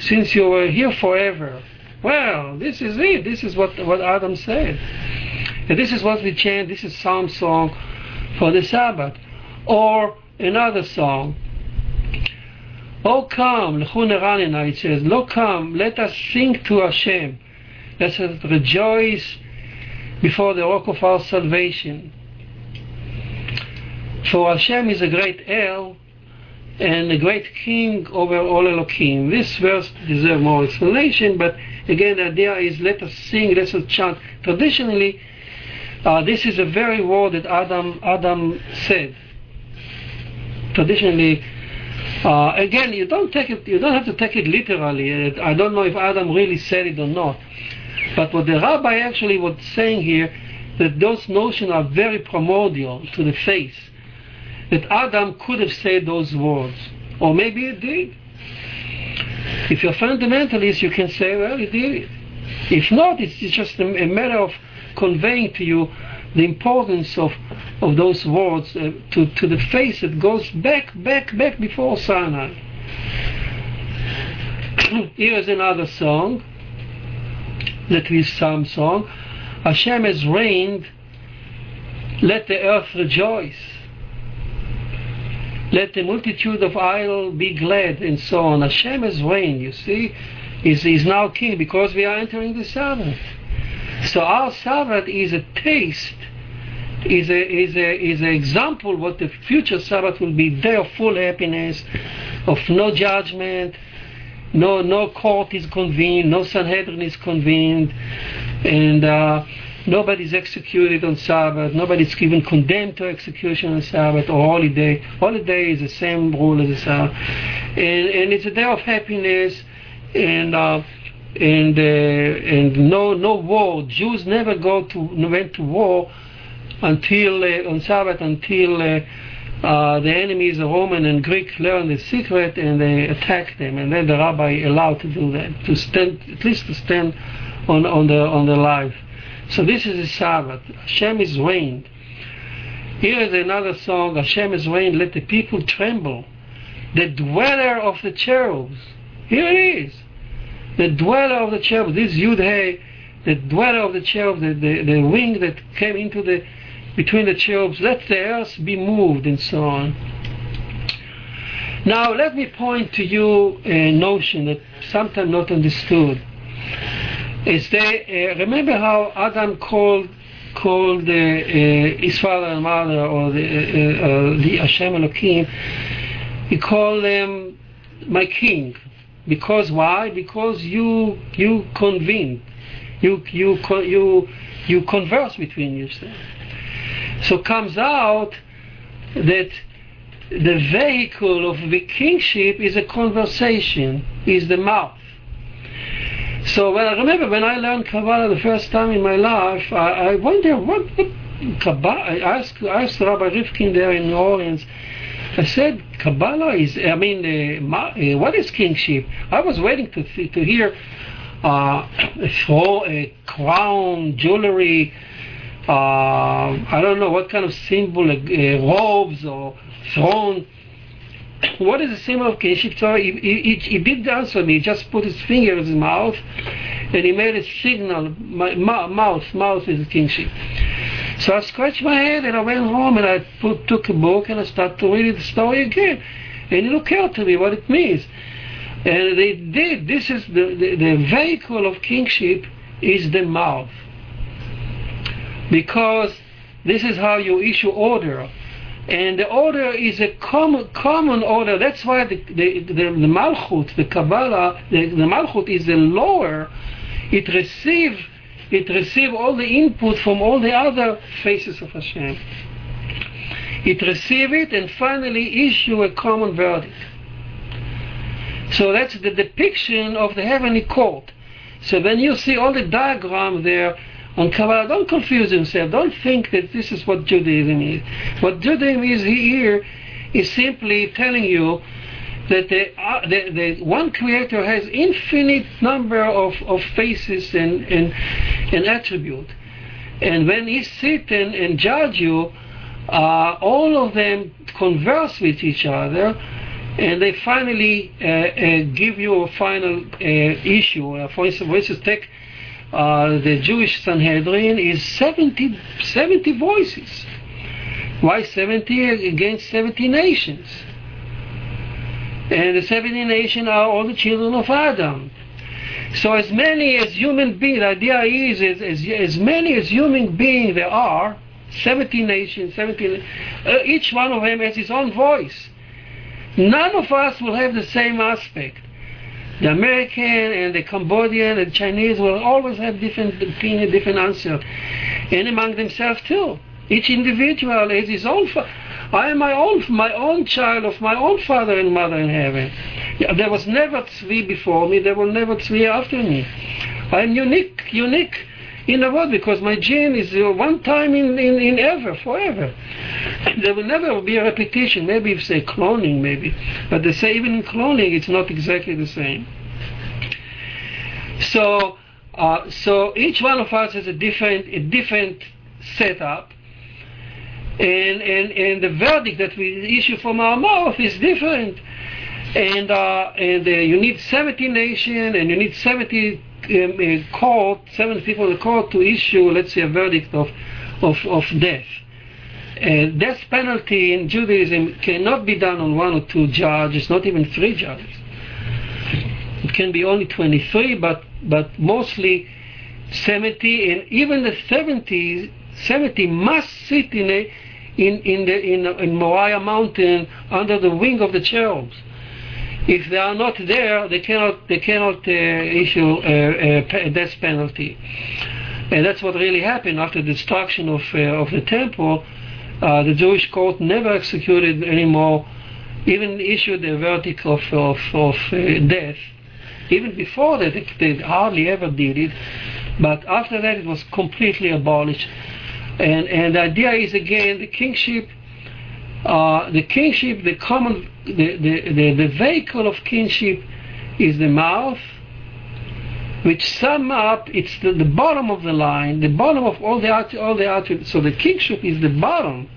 since you were here forever. Well, this is it. This is what what Adam said, and this is what we chant. This is Psalm song for the Sabbath, or another song. Oh come, Lechuneranina, it says, Lo come, let us sing to Hashem. Let us rejoice before the rock of our salvation. For Hashem is a great El and a great king over all Elohim. This verse deserves more explanation, but again, the idea is let us sing, let us chant. Traditionally, uh, this is a very word that Adam Adam said. Traditionally, uh, again, you don't take it. You don't have to take it literally. I don't know if Adam really said it or not. But what the rabbi actually was saying here, that those notions are very primordial to the faith. That Adam could have said those words, or maybe he did. If you're fundamentalist, you can say, well, he did. If not, it's just a matter of conveying to you the importance of, of those words uh, to, to the face that goes back, back, back before Sinai. <clears throat> Here's another song that is some song. Hashem has reigned, let the earth rejoice. let the multitude of idol be glad, and so on. Hashem has reigned, you see. He's, he's now king because we are entering the Sabbath. So our Sabbath is a taste, is a is a is an example what the future Sabbath will be. Day of full happiness, of no judgment, no no court is convened, no Sanhedrin is convened, and uh, nobody's executed on Sabbath, nobody's even condemned to execution on Sabbath or holiday. Holiday is the same rule as the Sabbath, and and it's a day of happiness, and. Uh, and uh, and no no war. Jews never go to went to war until uh, on Sabbath until uh, uh, the enemies, Roman and Greek, learn the secret and they attack them, and then the rabbi allowed to do that, to stand at least to stand on on the on the life. So this is the Sabbath. Hashem is reigned. Here is another song. Hashem is reigned. Let the people tremble. The dweller of the cherubs. Here it is the dweller of the cherub, this Yud Hey, the dweller of the cherub, the, the, the wing that came into the between the cherubs, let the earth be moved, and so on. Now, let me point to you a notion that sometimes not understood. Is they uh, remember how Adam called called uh, uh, his father and mother, or the, uh, uh, the Hashem Elohim, he called them my king. Because why? Because you you convene, you you you you converse between yourselves. So comes out that the vehicle of the kingship is a conversation, is the mouth. So when I remember when I learned Kabbalah the first time in my life, I, I wonder what, what Kabbalah. I asked, I asked Rabbi Rifkin there in New Orleans I said, Kabbalah is, I mean, uh, uh, what is kingship? I was waiting to, th- to hear uh, <coughs> a crown, jewelry, uh, I don't know what kind of symbol, uh, robes or throne. What is the symbol of kingship? So he, he, he did answer me. He just put his finger in his mouth and he made a signal. My, ma- mouth, mouth is kingship. So I scratched my head and I went home and I put, took a book and I started to read the story again. And it occurred to me what it means. And they did. This is the, the, the vehicle of kingship is the mouth. Because this is how you issue order. And the order is a common, common order. That's why the, the, the, the Malchut, the Kabbalah, the, the Malchut is the lower. It receives it receives all the input from all the other faces of Hashem. It receives it and finally issue a common verdict. So that's the depiction of the heavenly court. So when you see all the diagram there on Kabbalah, don't confuse yourself. Don't think that this is what Judaism is. What Judaism is here is simply telling you that the, uh, the, the, one creator has infinite number of, of faces and, and, and attribute. And when he sit and, and judge you, uh, all of them converse with each other and they finally uh, uh give you a final uh, issue. For instance, for take the Jewish Sanhedrin is 70, 70 voices. Why 70 against 70 nations? And the 70 nations are all the children of Adam. So as many as human beings, the idea is, is, as, as many as human beings there are, 70 nations, 70, uh, each one of them has his own voice. None of us will have the same aspect. The American and the Cambodian and Chinese will always have different opinion, different answer. and among themselves too. Each individual has his own. I am my own, my own child of my own father and mother in heaven. There was never three before me. There will never three after me. I am unique, unique in the world because my gene is uh, one time in, in, in ever, forever. <laughs> There will never be a repetition. Maybe if say cloning, maybe, but they say even in cloning, it's not exactly the same. So, uh, so each one of us has a different, a different setup and, and, and the verdict that we issue from our mouth is different. And, uh, and uh, you need 70 nations and you need 70 um, court, 70 people in the court to issue, let's say, a verdict of, of, of death. uh, death penalty in Judaism cannot be done on one or two judges, not even three judges. It can be only 23, but, but mostly 70, and even the 70, 70 must sit in, a, in, in, the, in, in Moriah Mountain under the wing of the cherubs. If they are not there, they cannot, they cannot uh, issue a, a death penalty. And that's what really happened after the destruction of, uh, of the temple uh, the Jewish court never executed anymore, even issued a verdict of, of, of uh, death. Even before that, they, they hardly ever did it. But after that, it was completely abolished. And, and the idea is again the kingship, uh, the kingship, the common, the, the, the, the vehicle of kingship is the mouth, which sum up, it's the, the bottom of the line, the bottom of all the all the attributes. So the kingship is the bottom.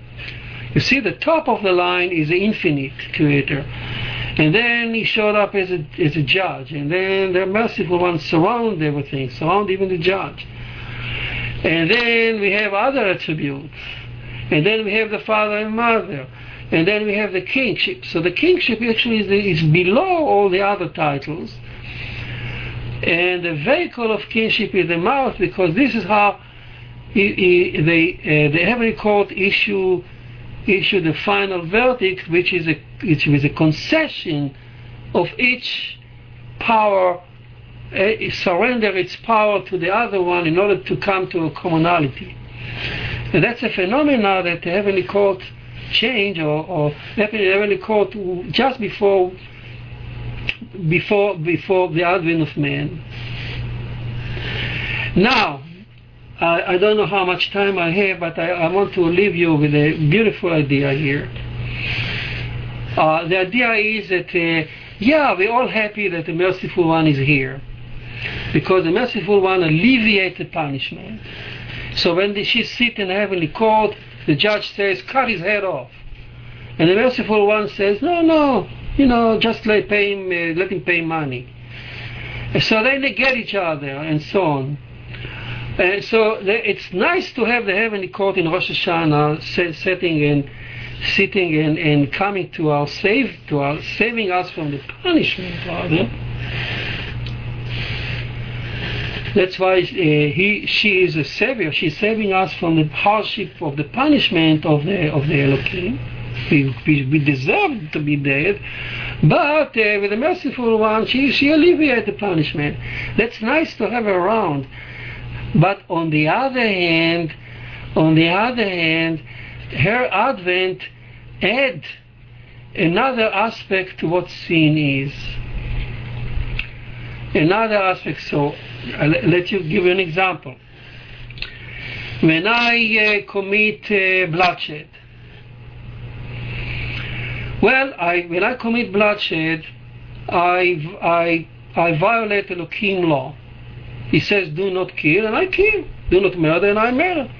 You see, the top of the line is the infinite creator. And then he showed up as a, as a judge. And then the merciful one surround everything, surround even the judge. And then we have other attributes. And then we have the father and mother. And then we have the kingship. So the kingship actually is, the, is below all the other titles. And the vehicle of kingship is the mouth because this is how he, he, they, uh, the heavenly court issue issue the final verdict, which is a which is a concession of each power uh, surrender its power to the other one in order to come to a commonality. And that's a phenomenon that the heavenly court change or, or the heavenly court just before before before the advent of man. Now, I, I don't know how much time I have, but I, I want to leave you with a beautiful idea here. Uh, the idea is that, uh, yeah, we're all happy that the merciful one is here. Because the merciful one alleviates the punishment. So when the, she sits in heavenly court, the judge says, cut his head off. And the merciful one says, no, no, you know, just let, pay him, uh, let him pay money. So then they negate each other and so on. And so it's nice to have the heavenly court in Rosh Hashanah setting and sitting and, and coming to our save to our saving us from the punishment rather. That's why uh, he she is a savior. She's saving us from the hardship of the punishment of the of the Elohim. We, we, we deserve to be dead, but uh, with the merciful one, she, she alleviates the punishment. That's nice to have around. But on the other hand, on the other hand, her advent add another aspect to what sin is. Another aspect. So, let you give you an example. When I uh, commit uh, bloodshed, well, I, when I commit bloodshed, I, I, I violate Elohim law. He says, do not kill, and I kill. Do not murder, and I murder.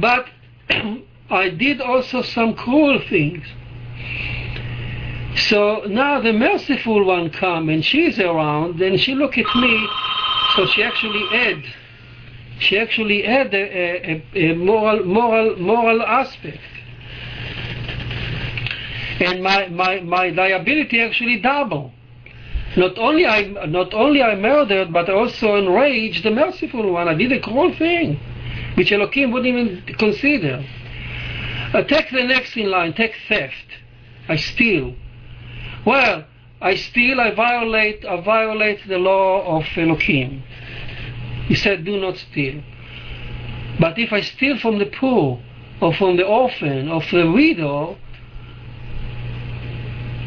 But <clears throat> I did also some cruel things. So now the merciful one come and she's around, and she look at me. So she actually add, she actually add a, a, a moral, moral, moral aspect and my, my, my liability actually double. Not only I not only I murdered, but also enraged the merciful one. I did a cruel thing, which Elohim wouldn't even consider. Uh, take the next in line. Take theft. I steal. Well, I steal. I violate. I violate the law of Elohim. He said, "Do not steal." But if I steal from the poor, or from the orphan, or from the widow,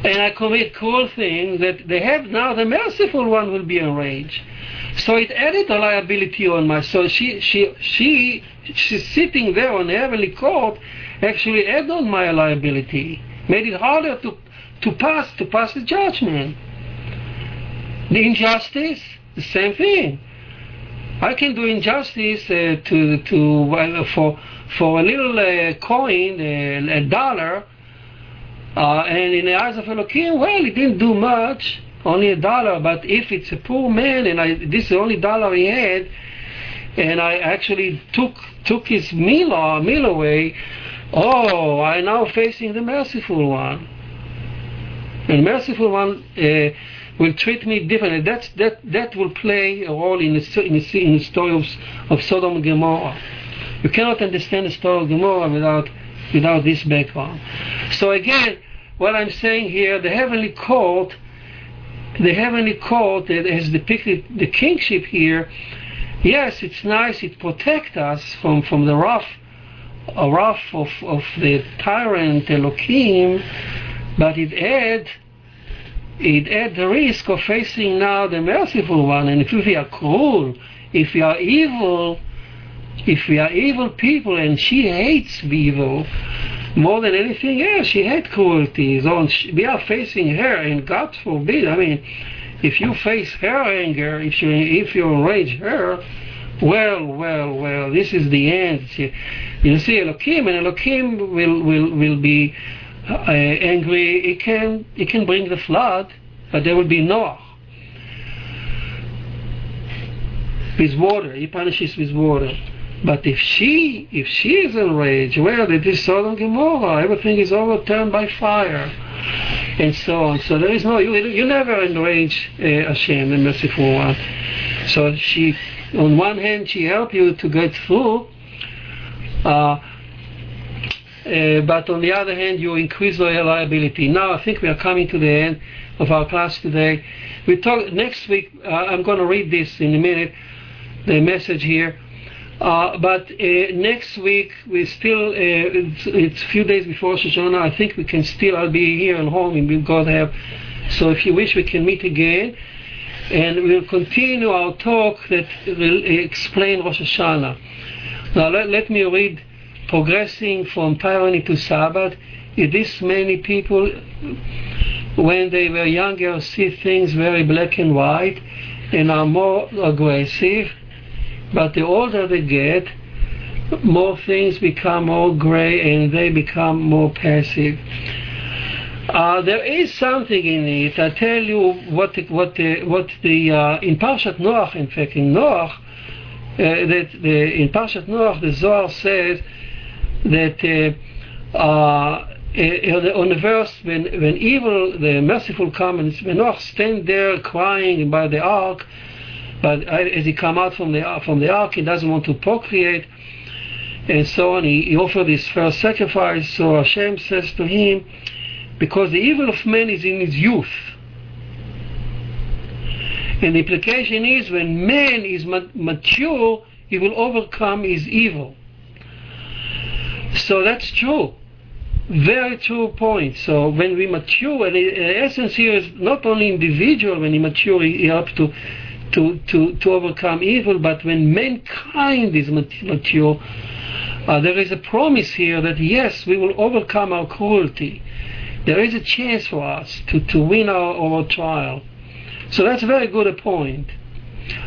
and I commit cruel things that they have now, the merciful one will be enraged. So it added a liability on my soul. She, she, she, she's sitting there on the heavenly court, actually added on my liability, made it harder to, to pass, to pass the judgment. The injustice, the same thing. I can do injustice uh, to, to, uh, for, for a little uh, coin, uh, a dollar, uh, and in the eyes of Elohim, well, he didn't do much, only a dollar. But if it's a poor man and I, this is the only dollar he had, and I actually took took his meal, uh, meal away, oh, I now facing the merciful one. And merciful one uh, will treat me differently. That's, that, that will play a role in the, in the, in the story of, of Sodom and Gomorrah. You cannot understand the story of Gomorrah without, without this background. So again, what I'm saying here, the heavenly court, the heavenly court that has depicted the kingship here, yes, it's nice, it protects us from, from the wrath, uh, wrath of, of the tyrant Elohim, but it adds it adds the risk of facing now the merciful one. And if we are cruel, if we are evil, if we are evil people, and she hates evil more than anything else, she hates cruelty. So we are facing her, and God forbid. I mean, if you face her anger, if you if you enrage her, well, well, well, this is the end. You see, Elohim, and Elohim will will will be uh, angry, it can it can bring the flood, but there will be Noah with water. He punishes with water. But if she if she is enraged, well, it is Sodom and Gomorrah. Everything is overturned by fire, and so on. So there is no you, you never enrage uh, Hashem, the merciful one. So she, on one hand, she helped you to get through. Uh, uh, but on the other hand, you increase the reliability. Now, I think we are coming to the end of our class today. We talk next week. Uh, I'm going to read this in a minute, the message here. Uh, but uh, next week we still uh, it's, it's, a few days before Rosh Hashanah. I think we can still. I'll be here at home and God have. So if you wish, we can meet again, and we'll continue our talk that will explain Rosh Hashanah. Now let, let me read progressing from tyranny to Sabbath, is this many people, when they were younger, see things very black and white and are more aggressive, but the older they get, more things become more gray and they become more passive. Uh, there is something in it. I tell you what the, what the, what the uh, in Parshat Noach, in fact, in Noach, uh, that the, in Parshat Noach, the Zohar says that uh, uh, on the verse when, when evil, the merciful comes, when Noach stand there crying by the ark, but as he come out from the from the ark, he doesn't want to procreate, and so on. He, he offered his first sacrifice. So Hashem says to him, because the evil of man is in his youth. And the implication is when man is mature, he will overcome his evil. So that's true. Very true point. So when we mature, the essence here is not only individual, when he mature, helps to, to, to, to overcome evil, but when mankind is mature, uh, there is a promise here that yes, we will overcome our cruelty. There is a chance for us to, to win our, our trial. So that's a very good a point.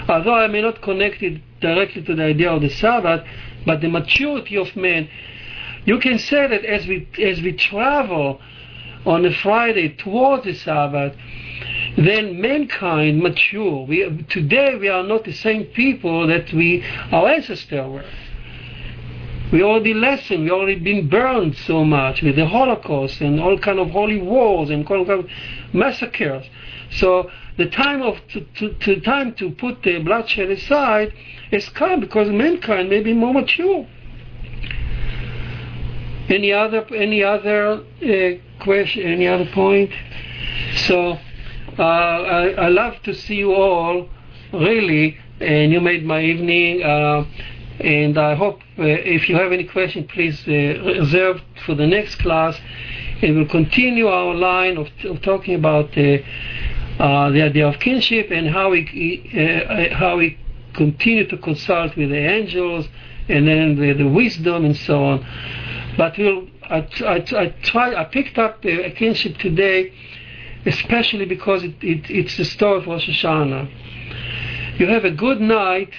Although I may not connect it directly to the idea of the Sabbath, but the maturity of man you can say that as we as we travel on a Friday towards the Sabbath, then mankind mature. We, today we are not the same people that we our ancestors were. We already lessened, we already been burned so much with the Holocaust and all kind of holy wars and all kind of massacres. So the time of to, to, to time to put the bloodshed aside has come because mankind may be more mature. Any other any other uh, question? Any other point? So uh, I, I love to see you all, really, and you made my evening. Uh, and I hope uh, if you have any question, please uh, reserve for the next class, and we'll continue our line of, of talking about uh, the idea of kingship and how we how we continue to consult with the angels and then the, the wisdom and so on. But we'll, I, I, I, I picked up the kingship today, especially because it, it, it's the story of Rosh Hashanah. You have a good night,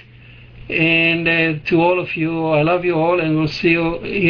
and uh, to all of you, I love you all, and we'll see you here.